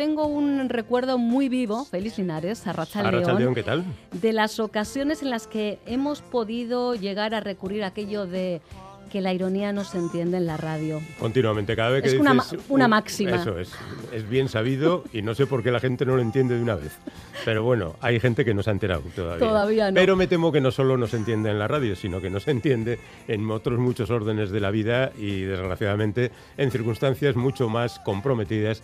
tengo un recuerdo muy vivo, Félix Linares, a Arracha León, ¿qué tal? De las ocasiones en las que hemos podido llegar a recurrir a aquello de que la ironía no se entiende en la radio. Continuamente, cada vez que es dices... Una, una máxima. Eso es, es bien sabido y no sé por qué la gente no lo entiende de una vez. Pero bueno, hay gente que no se ha enterado todavía. Todavía no. Pero me temo que no solo no se entiende en la radio, sino que no se entiende en otros muchos órdenes de la vida y desgraciadamente en circunstancias mucho más comprometidas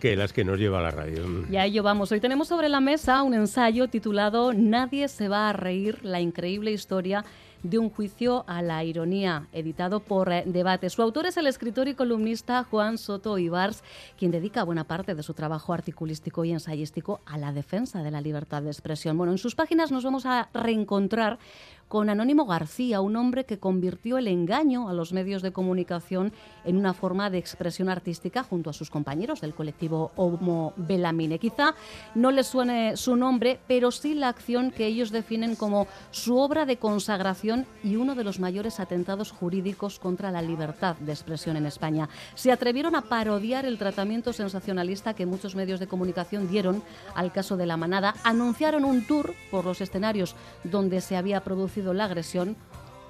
que las que nos lleva a la radio. Y a ello vamos. Hoy tenemos sobre la mesa un ensayo titulado Nadie se va a reír, la increíble historia de un juicio a la ironía, editado por eh, Debate. Su autor es el escritor y columnista Juan Soto Ibars, quien dedica buena parte de su trabajo articulístico y ensayístico a la defensa de la libertad de expresión. Bueno, en sus páginas nos vamos a reencontrar con Anónimo García, un hombre que convirtió el engaño a los medios de comunicación en una forma de expresión artística junto a sus compañeros del colectivo Homo Belamine. Quizá no les suene su nombre, pero sí la acción que ellos definen como su obra de consagración y uno de los mayores atentados jurídicos contra la libertad de expresión en España. Se atrevieron a parodiar el tratamiento sensacionalista que muchos medios de comunicación dieron al caso de la manada, anunciaron un tour por los escenarios donde se había producido la agresión,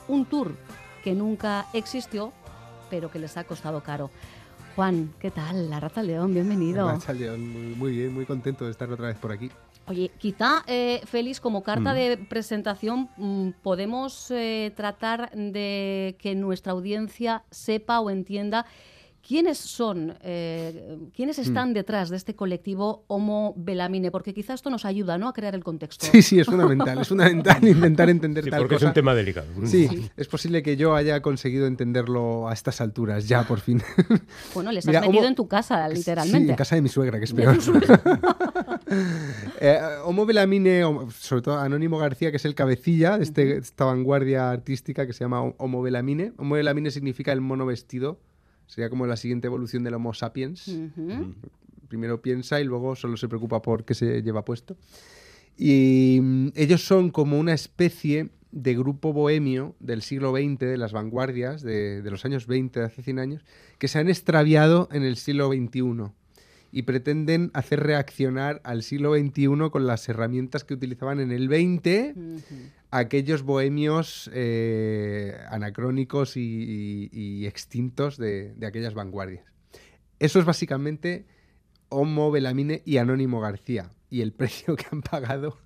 un tour que nunca existió, pero que les ha costado caro. Juan, ¿qué tal? La Raza León, bienvenido. La Raza León, muy, bien, muy contento de estar otra vez por aquí. Oye, quizá, eh, Félix, como carta mm. de presentación, mm, podemos eh, tratar de que nuestra audiencia sepa o entienda ¿Quiénes son, eh, quiénes mm. están detrás de este colectivo Homo Belamine? Porque quizás esto nos ayuda ¿no? a crear el contexto. Sí, sí, es fundamental. Es fundamental intentar entender sí, tal porque es un tema delicado. Sí, es posible que yo haya conseguido entenderlo a estas alturas, ya por fin. Bueno, les has metido en tu casa, literalmente. Sí, en casa de mi suegra, que es peor. eh, Homo Belamine, sobre todo Anónimo García, que es el cabecilla de este, esta vanguardia artística que se llama Homo Belamine. Homo Belamine significa el mono vestido Sería como la siguiente evolución del Homo sapiens. Primero piensa y luego solo se preocupa por qué se lleva puesto. Y mm, ellos son como una especie de grupo bohemio del siglo XX, de las vanguardias, de, de, los años 20, de hace 100 años, que se han extraviado en el siglo XXI y pretenden hacer reaccionar al siglo XXI con las herramientas que utilizaban en el XX aquellos bohemios eh, anacrónicos y, extintos de, de, aquellas vanguardias. Eso es básicamente Homo Belamine y Anónimo García. Y el precio que han pagado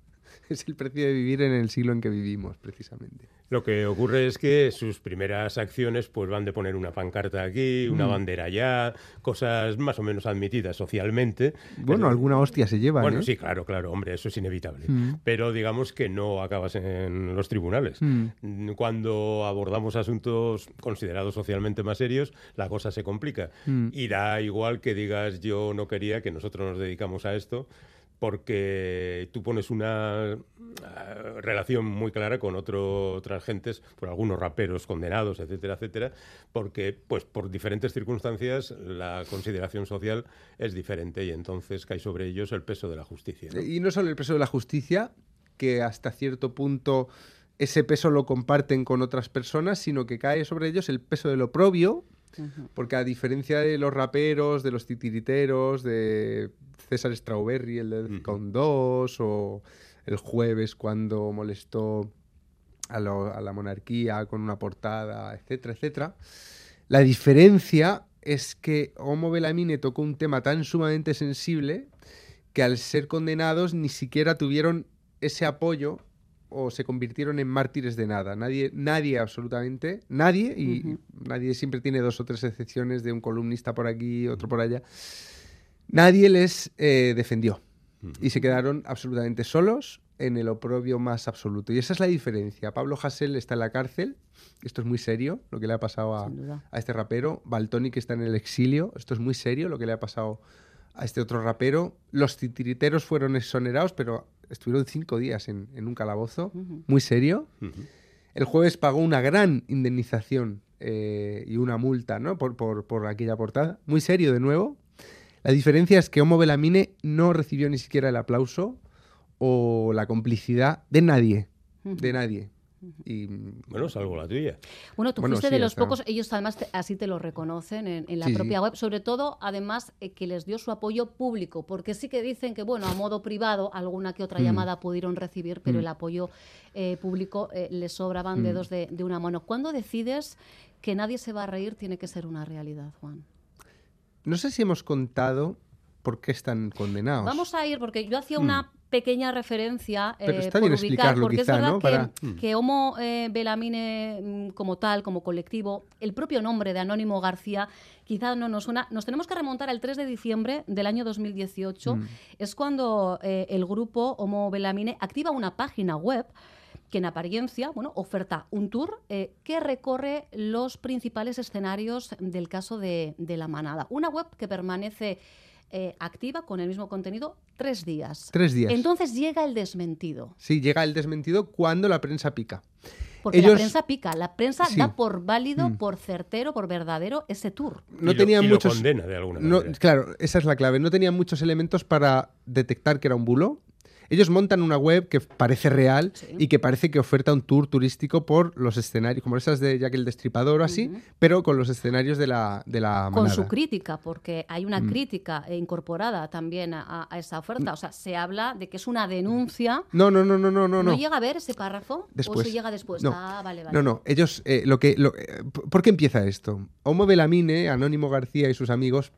es el precio de vivir en el siglo en que vivimos, precisamente. Lo que ocurre es que sus primeras acciones pues van de poner una pancarta aquí, una mm. bandera allá, cosas más o menos admitidas socialmente. Bueno, alguna hostia se lleva. Bueno, ¿eh? sí, claro, claro, hombre, eso es inevitable. Mm. Pero digamos que no acabas en los tribunales. Mm. Cuando abordamos asuntos considerados socialmente más serios, la cosa se complica. Y da igual que digas yo no quería que nosotros nos dedicamos a esto porque tú pones una eh, relación muy clara con otras gentes, por algunos raperos condenados, etcétera, etcétera, porque pues por diferentes circunstancias la consideración social es diferente y entonces cae sobre ellos el peso de la justicia. Y no solo el peso de la justicia, que hasta cierto punto ese peso lo comparten con otras personas, sino que cae sobre ellos el peso porque a diferencia de los raperos, de los titiriteros, de César Strawberry, el de con dos, o el jueves cuando molestó a, la monarquía con una portada, etcétera, etcétera. La diferencia es que Homo Belamine tocó un tema tan sumamente sensible que al ser condenados ni siquiera tuvieron ese apoyo o se convirtieron en mártires de nada. Nadie, nadie absolutamente, nadie, y nadie siempre tiene dos o tres excepciones de un columnista por aquí, otro por allá. Nadie les eh, defendió y se quedaron absolutamente solos en el oprobio más absoluto. Y esa es la diferencia. Pablo Hassel está en la cárcel, esto es muy serio, lo que le ha pasado a, a este rapero. Baltoni que está en el exilio, esto es muy serio, lo que le ha pasado a este otro rapero. Los titiriteros fueron exonerados, pero estuvieron cinco días en, un calabozo, muy serio. El jueves pagó una gran indemnización eh, y una multa ¿no? por, por, aquella portada, muy serio de nuevo. La diferencia es que Homo Belamine no recibió ni siquiera el aplauso o la complicidad de nadie, de nadie. Y, bueno, salvo la tuya. Bueno, tú fuiste de los pocos, ellos además así te lo reconocen en, la propia web, sobre todo, además, eh, que les dio su apoyo público, porque sí que dicen que, bueno, a modo privado, alguna que otra mm. llamada pudieron recibir, pero el apoyo eh, público eh, les sobraban dedos de, de una mano. ¿Cuándo decides que nadie se va a reír tiene que ser una realidad, Juan? No sé si hemos contado por qué están condenados. Vamos a ir, porque yo hacía una mm. Pequeña referencia Pero eh, está bien explicarlo, porque es verdad que, Homo eh, Belamine mm, como tal, como colectivo, el propio nombre de Anónimo García quizá no nos suena. Nos tenemos que remontar al 3 de diciembre del año 2018. Mm. Es cuando eh, el grupo Homo Belamine activa una página web que en apariencia bueno, oferta un tour eh, que recorre los principales escenarios del caso de, la manada. Una web que permanece eh, activa con el mismo contenido tres días. Tres días. Entonces llega el desmentido. Sí, llega el desmentido cuando la prensa pica. Porque la prensa pica, la prensa da por válido, mm. por certero, por verdadero ese tour. No tenía muchos. condena de alguna manera. claro, esa es la clave. No tenía muchos elementos para detectar que era un bulo ellos montan una web que parece real y que parece que oferta un tour turístico por los escenarios, como esas de Jack el Destripador o así, pero con los escenarios de la, de la Con su crítica, porque hay una mm. crítica incorporada también a, esa oferta. Mm. O sea, se habla de que es una denuncia. No, no, no, no, no, no. ¿No llega a ver ese párrafo? Después. ¿O se llega después? No, ah, vale, vale. no, no. Ellos, eh, lo que... Eh, ¿Por qué empieza esto? Homo Belamine, Anónimo García y sus amigos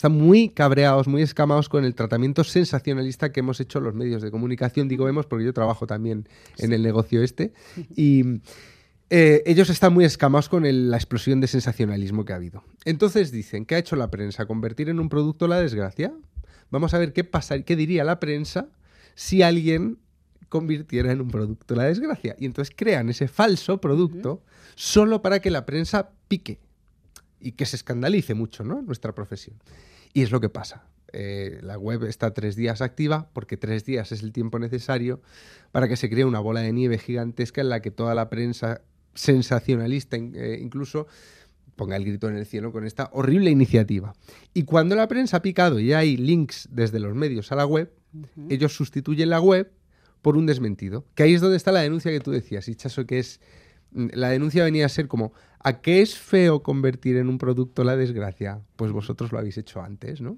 están muy cabreados, muy escamados con el tratamiento sensacionalista que hemos hecho los medios de comunicación. Digo vemos porque yo trabajo también en el negocio este. Y eh, ellos están muy escamados con la explosión de sensacionalismo que ha habido. Entonces dicen, ¿qué ha hecho la prensa? ¿Convertir en un producto la desgracia? Vamos a ver qué pasa, qué diría la prensa si alguien convirtiera en un producto la desgracia. Y entonces crean ese falso producto solo para que la prensa pique y que se escandalice mucho, ¿no? Nuestra profesión. Y es lo que pasa. Eh, la web está tres días activa porque tres días es el tiempo necesario para que se cree una bola de nieve gigantesca en la que toda la prensa sensacionalista eh, incluso ponga el grito en el cielo con esta horrible iniciativa. Y cuando la prensa ha picado y hay links desde los medios a la web, ellos sustituyen la web por un desmentido. Que ahí es donde está la denuncia que tú decías, Chaso, que es la denuncia venía a ser como, ¿a qué es feo convertir en un producto la desgracia? Pues vosotros lo habéis hecho antes, ¿no?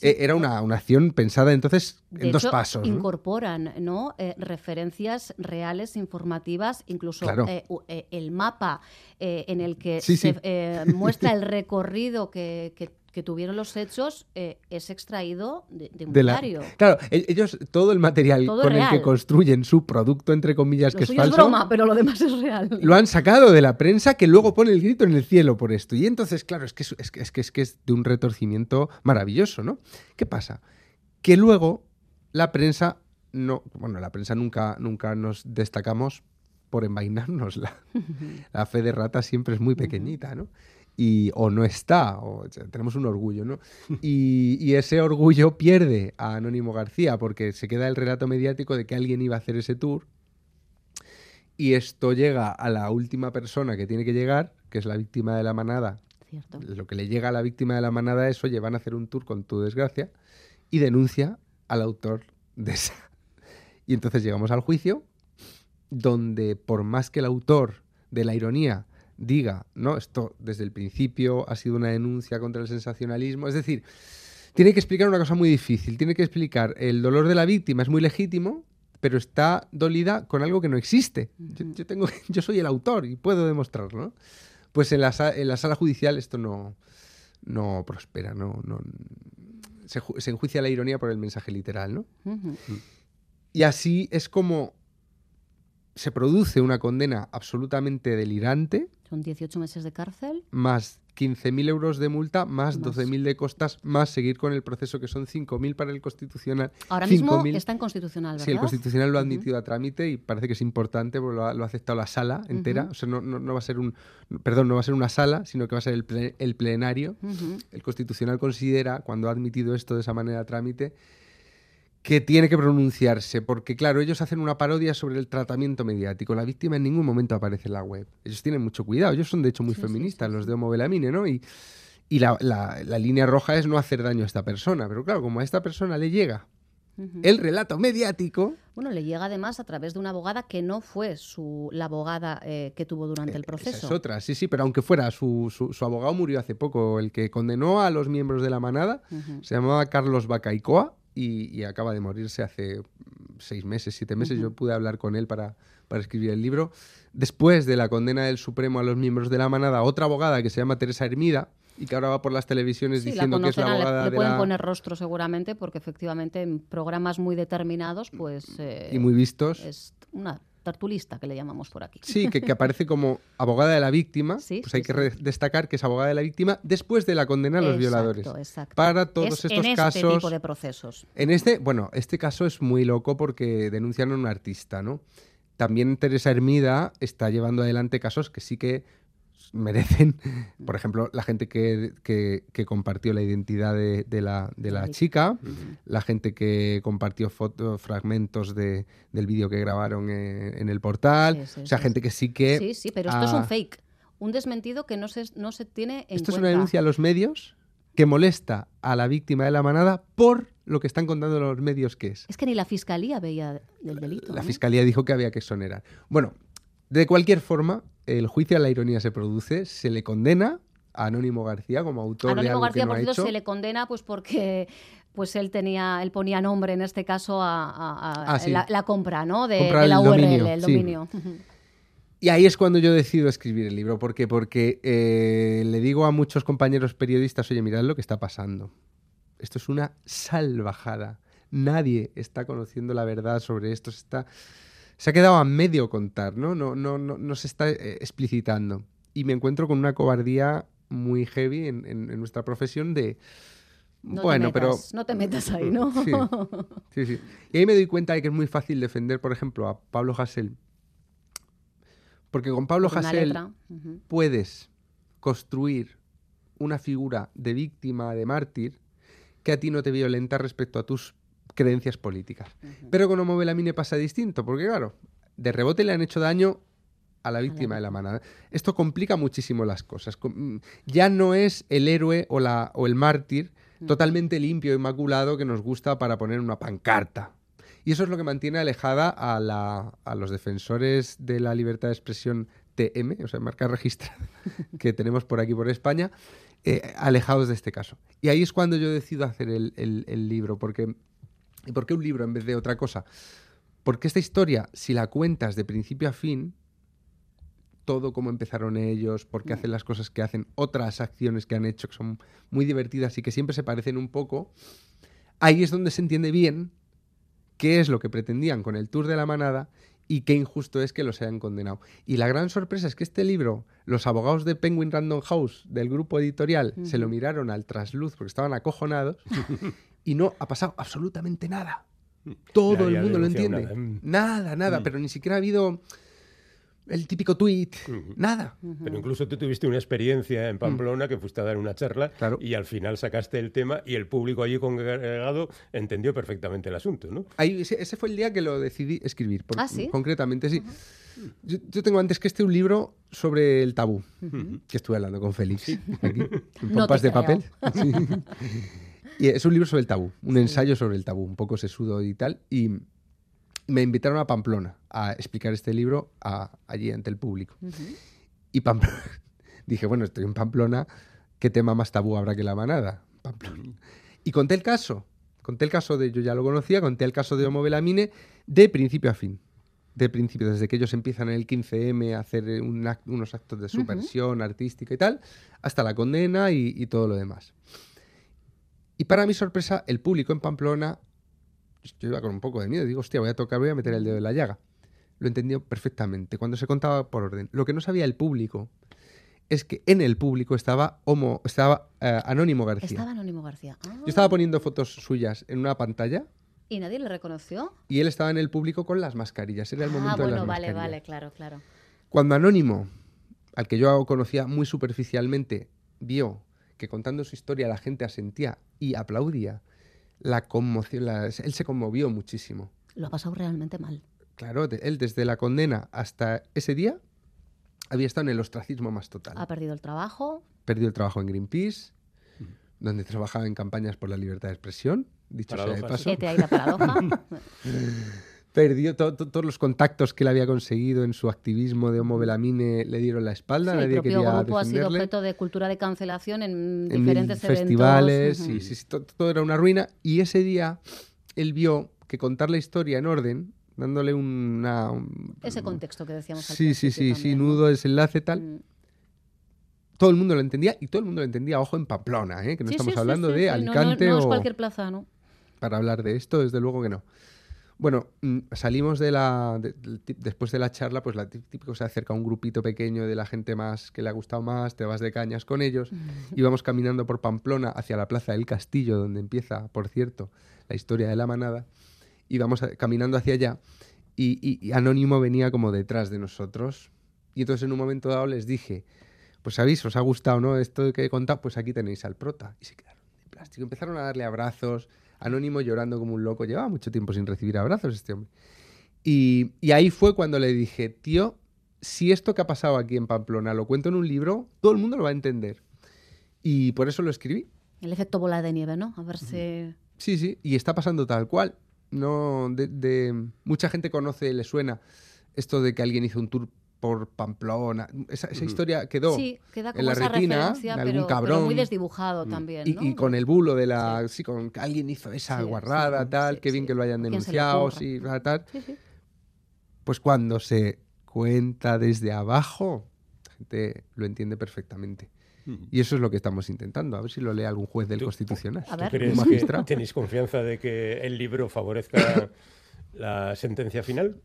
E, era una, acción pensada entonces en dos pasos. Incorporan ¿no? Eh, referencias reales, informativas, incluso eh, eh, el mapa en el que se muestra el recorrido que, que que tuvieron los hechos eh, es extraído de, un diario. Claro, e-, ellos, todo el material con el que construyen su producto, entre comillas, que es falso. es broma, pero lo demás es real. Lo han sacado de la prensa que luego pone el grito en el cielo por esto. Y entonces, claro, es que es, que, es, que es de un retorcimiento maravilloso, ¿no? ¿Qué pasa? Que luego la prensa no. Bueno, la prensa nunca, nunca nos destacamos por envainarnos. La, la fe de rata siempre es muy pequeñita, ¿no? Y, o no está, o, tenemos un orgullo, ¿no? Y, ese orgullo pierde a Anónimo García porque se queda el relato mediático de que alguien iba a hacer ese tour y esto llega a la última persona que tiene que llegar, que es la víctima de la manada. Lo que le llega a la víctima de la manada es, oye, van a hacer un tour con tu desgracia y denuncia al autor de esa. Y entonces llegamos al juicio donde por más que el autor de la ironía diga, ¿no? Esto desde el principio ha sido una denuncia contra el sensacionalismo. Es decir, tiene que explicar una cosa muy difícil. Tiene que explicar el dolor de la víctima, es muy legítimo, pero está dolida con algo que no existe. yo, tengo, yo soy el autor y puedo demostrarlo. Pues en la, en la, sala judicial esto no, no prospera, no, no se, se, enjuicia la ironía por el mensaje literal. ¿no? Y así es como se produce una condena absolutamente delirante. Son 18 meses de cárcel. Más 15.000 euros de multa, más, 12.000 de costas, más seguir con el proceso que son 5.000 para el Constitucional. Ahora mismo está en Constitucional, ¿verdad? Sí, el Constitucional lo ha admitido a trámite y parece que es importante porque lo ha, aceptado la sala entera. O sea, no, no, va a ser un... Perdón, no va a ser una sala, sino que va a ser el, el plenario. El Constitucional considera, cuando ha admitido esto de esa manera a trámite, que tiene que pronunciarse, porque claro, ellos hacen una parodia sobre el tratamiento mediático. La víctima en ningún momento aparece en la web. Ellos tienen mucho cuidado, ellos son de hecho muy feministas, los de Homo Belamine, ¿no? Y, y la, la, línea roja es no hacer daño a esta persona. Pero claro, como a esta persona le llega el relato mediático. Bueno, le llega además a través de una abogada que no fue su, la abogada eh, que tuvo durante el proceso. Esa es otra, sí, sí, pero aunque fuera, su, su, abogado murió hace poco, el que condenó a los miembros de la manada, se llamaba Carlos Bacaicoa y, acaba de morirse hace seis meses, siete meses. Yo pude hablar con él para, para escribir el libro. Después de la condena del Supremo a los miembros de la manada, otra abogada que se llama Teresa Hermida, y que ahora va por las televisiones diciendo que es la abogada le, le pueden poner rostro seguramente porque efectivamente en programas muy determinados pues eh, y muy vistos es una tertulista que le llamamos por aquí. Sí que, aparece como abogada de la víctima. Pues hay que destacar que es abogada de la víctima después de la condena a los violadores. exacto. para todos estos en este casos tipo de procesos. en este bueno este caso es muy loco porque denuncian a un artista no también Teresa Hermida está llevando adelante casos que sí que merecen, por ejemplo, la gente que, que, compartió la identidad de, la, de la chica, la gente que compartió fotos, fragmentos de, del vídeo que grabaron en, el portal, o sea, gente que sí que... Sí, sí, pero esto es un fake, un desmentido que no se, no se tiene en Esto es una denuncia a los medios que molesta a la víctima de la manada por lo que están contando los medios que es. Es que ni la fiscalía veía el delito. La fiscalía dijo que había que exonerar. Bueno, de cualquier forma, el juicio a la ironía se produce, se le condena a Anónimo García como autor Anónimo de algo García, que no por cierto, se le condena pues porque pues él tenía, él ponía nombre en este caso a, ah, la, compra, ¿no? De, la URL, el dominio. Y ahí es cuando yo decido escribir el libro. ¿Por qué? Porque eh, le digo a muchos compañeros periodistas, oye, mirad lo que está pasando. Esto es una salvajada. Nadie está conociendo la verdad sobre esto. Se está se ha quedado a medio contar, ¿no? No, no, no, no se está eh, explicitando. Y me encuentro con una cobardía muy heavy en, nuestra profesión de... bueno, pero... No te metas ahí, ¿no? Sí, sí, Y ahí me doy cuenta de que es muy fácil defender, por ejemplo, a Pablo Hassel. Porque con Pablo Hassel puedes construir una figura de víctima, de mártir, que a ti no te violenta respecto a tus creencias políticas. Pero con Homo Belamine pasa distinto, porque claro, de rebote le han hecho daño a la víctima de la manada. Esto complica muchísimo las cosas. Mm, ya no es el héroe o, la, o el mártir totalmente limpio, inmaculado, que nos gusta para poner una pancarta. Y eso es lo que mantiene alejada a, la, a los defensores de la libertad de expresión TM, o sea, marca registrada, que tenemos por aquí por España, eh, alejados de este caso. Y ahí es cuando yo decido hacer el, el libro, porque ¿Y por qué un libro en vez de otra cosa? Porque esta historia, si la cuentas de principio a fin, todo cómo empezaron ellos, por qué mm. hacen las cosas que hacen, otras acciones que han hecho que son muy divertidas y que siempre se parecen un poco, ahí es donde se entiende bien qué es lo que pretendían con el Tour de la Manada y qué injusto es que los hayan condenado. Y la gran sorpresa es que este libro, los abogados de Penguin Random House del grupo editorial se lo miraron al trasluz porque estaban acojonados y no ha pasado absolutamente nada. Todo el mundo lo entiende. Nada, nada, pero ni siquiera ha habido el típico tweet, nada. Pero incluso tú tuviste una experiencia en Pamplona que fuiste a dar una charla y al final sacaste el tema y el público allí congregado entendió perfectamente el asunto, ¿no? Ahí, ese, fue el día que lo decidí escribir, ¿Ah, sí? concretamente, sí. yo, tengo antes que este un libro sobre el tabú, que estuve hablando con Félix, aquí, en pompas de papel. Y es un libro sobre el tabú, un ensayo sobre el tabú, un poco sesudo y tal. Y me invitaron a Pamplona a explicar este libro allí ante el público. Y Pamplona, dije, bueno, estoy en Pamplona, ¿qué tema más tabú habrá que la manada? Pamplona. Y conté el caso, conté el caso de, yo ya lo conocía, conté el caso de Homo Belamine de principio a fin. De principio, desde que ellos empiezan en el 15M a hacer unos actos de subversión artística y tal, hasta la condena y todo lo demás. Y para mi sorpresa, el público en Pamplona, yo iba con un poco de miedo, digo, hostia, voy a tocar, voy a meter el dedo en la llaga. Lo entendió perfectamente, cuando se contaba por orden. Lo que no sabía el público es que en el público estaba Homo, estaba eh, Anónimo García. Estaba Anónimo García. Yo estaba poniendo fotos suyas en una pantalla. ¿Y nadie le reconoció? Y él estaba en el público con las mascarillas. Era el ah, momento de las vale, vale, claro, claro. Cuando Anónimo, al que yo conocía muy superficialmente, vio que contando su historia la gente asentía y aplaudía, la conmoción, él se conmovió muchísimo. Lo ha pasado realmente mal. Claro, él desde la condena hasta ese día había estado en el ostracismo más total. Ha perdido el trabajo. Perdió el trabajo en Greenpeace, donde trabajaba en campañas por la libertad de expresión. dicho sea de paso. La paradoja. Perdió to- to- todos los contactos que él había conseguido en su activismo de Homo Belamine, le dieron la espalda, Sí, el nadie propio quería grupo ha sido objeto de cultura de cancelación en, en diferentes eventos. festivales, Ujú. y sí, sí, to- todo era una ruina. Y ese día él vio que contar la historia en orden, dándole una... un- Ese contexto que decíamos al Sí, sí, sí, sí, nudo, desenlace, tal. Mm. Todo el mundo lo entendía y todo el mundo lo entendía, ojo, en Pamplona, ¿eh? que no Sí, estamos sí, hablando sí, de sí, no, no- Alicante no, es o cualquier plaza, ¿no? para hablar de esto, desde luego que no. Bueno, mm, salimos de la. de- después de la charla, pues la tí- típico se acerca un grupito pequeño de la gente más que le ha gustado más, te vas de cañas con ellos, y vamos caminando por Pamplona hacia la plaza del Castillo, donde empieza, por cierto, la historia de la manada, y vamos a- caminando hacia allá, y, y- y Anónimo venía como detrás de nosotros, y entonces en un momento dado les dije, pues sabéis, os ha gustado, ¿no? Esto que he contado, pues aquí tenéis al prota, y se quedaron de plástico, empezaron a darle abrazos, Anónimo llorando como un loco. Llevaba mucho tiempo sin recibir abrazos este hombre. Y, y ahí fue cuando le dije, tío, si esto que ha pasado aquí en Pamplona lo cuento en un libro, todo el mundo lo va a entender. Y por eso lo escribí. El efecto bola de nieve, ¿no? A ver si... Sí, sí, y está pasando tal cual. No, de, de- mucha gente conoce, le suena esto de que alguien hizo un tour por Pamplona. Esa, historia quedó. Sí, queda en la esa retina de algún pero, pero cabrón. muy desdibujado también, Y, ¿no? y con el bulo de la. Sí, con que alguien hizo esa Sí, guarrada, sí, tal, sí, qué bien sí. que lo hayan ¿A quién se le denunciado, sí, tal, tal. Sí, sí. Pues cuando se cuenta desde abajo, la gente lo entiende perfectamente. Y eso es lo que estamos intentando. A ver si lo lee algún juez del Tú- Constitucional. ¿Tú crees Un magistrado. que tenéis confianza de que el libro favorezca la sentencia final?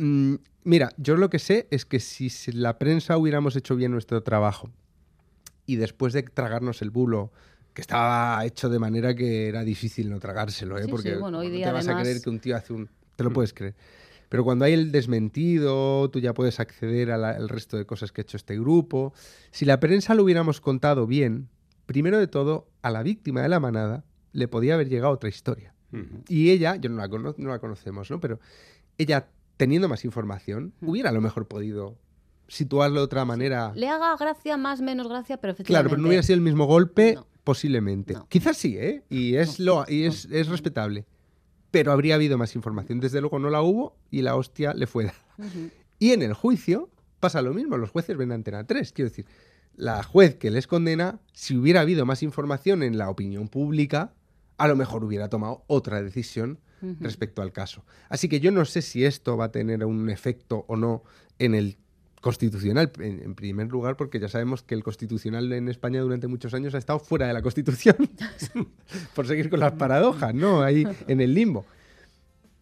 Mm, mira, yo lo que sé es que si la prensa hubiéramos hecho bien nuestro trabajo y después de tragarnos el bulo, que estaba hecho de manera que era difícil no tragárselo, ¿eh? Sí, sí, porque bueno, hoy no te vas a creer que un tío hace un... Te lo puedes creer. Pero cuando hay el desmentido, tú ya puedes acceder al resto de cosas que ha hecho este grupo. Si la prensa lo hubiéramos contado bien, primero de todo, a la víctima de la manada le podía haber llegado otra historia. Y ella, yo no la, no la conocemos, ¿no? Pero ella, teniendo más información, hubiera a lo mejor podido situarlo de otra manera. Le haga gracia, más menos gracia, pero efectivamente... Claro, pero no hubiera sido el mismo golpe, No. posiblemente. No. Quizás sí, ¿eh? Y es, lo, y es, es respetable. Pero habría habido más información. Desde luego no la hubo y la hostia le fue dada. Y en el juicio pasa lo mismo. Los jueces ven a Antena 3. Quiero decir, la juez que les condena, si hubiera habido más información en la opinión pública, a lo mejor hubiera tomado otra decisión Respecto al caso. Así que yo no sé si esto va a tener un efecto o no en el constitucional, en primer lugar, porque ya sabemos que el constitucional en España durante muchos años ha estado fuera de la Constitución, por seguir con las paradojas, ¿no? Ahí en el limbo.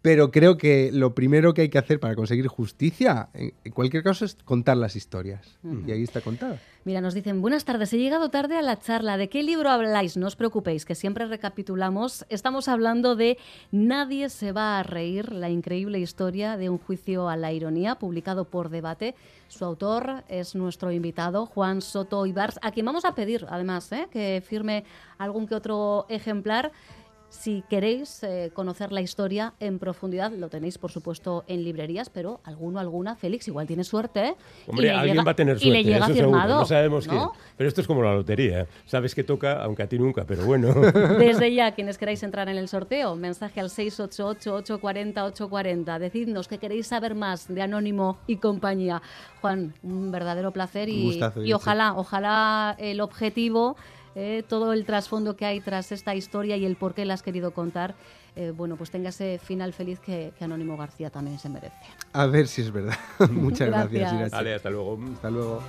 Pero creo que lo primero que hay que hacer para conseguir justicia, en, en cualquier caso, es contar las historias. Y ahí está contada. Mira, nos dicen, buenas tardes, he llegado tarde a la charla. ¿De qué libro habláis? No os preocupéis, que siempre recapitulamos. Estamos hablando de Nadie se va a reír, la increíble historia de un juicio a la ironía, publicado por Debate. Su autor es nuestro invitado, Juan Soto Ibars, a quien vamos a pedir, además, ¿eh? que firme algún que otro ejemplar. Si queréis eh, conocer la historia en profundidad, lo tenéis, por supuesto, en librerías, pero alguno, alguna, Félix, igual tiene suerte. ¿eh? Y Hombre, le alguien llega- va a tener Y le suerte, llega eso seguro, firmado. no sabemos ¿no? quién. Pero esto es como la lotería, ¿eh? sabes que toca, aunque a ti nunca, pero bueno. Desde ya, quienes queráis entrar en el sorteo, mensaje al 688-840-840. Decidnos que queréis saber más de Anónimo y compañía. Juan, un verdadero placer y, gustazo, y ojalá, ojalá el objetivo, eh, todo el trasfondo que hay tras esta historia y el por qué la has querido contar, eh, bueno, pues tenga ese final feliz que, que Anónimo García también se merece. A ver si es verdad. Muchas gracias, Gracias. Irache. vale, hasta luego. Hasta luego.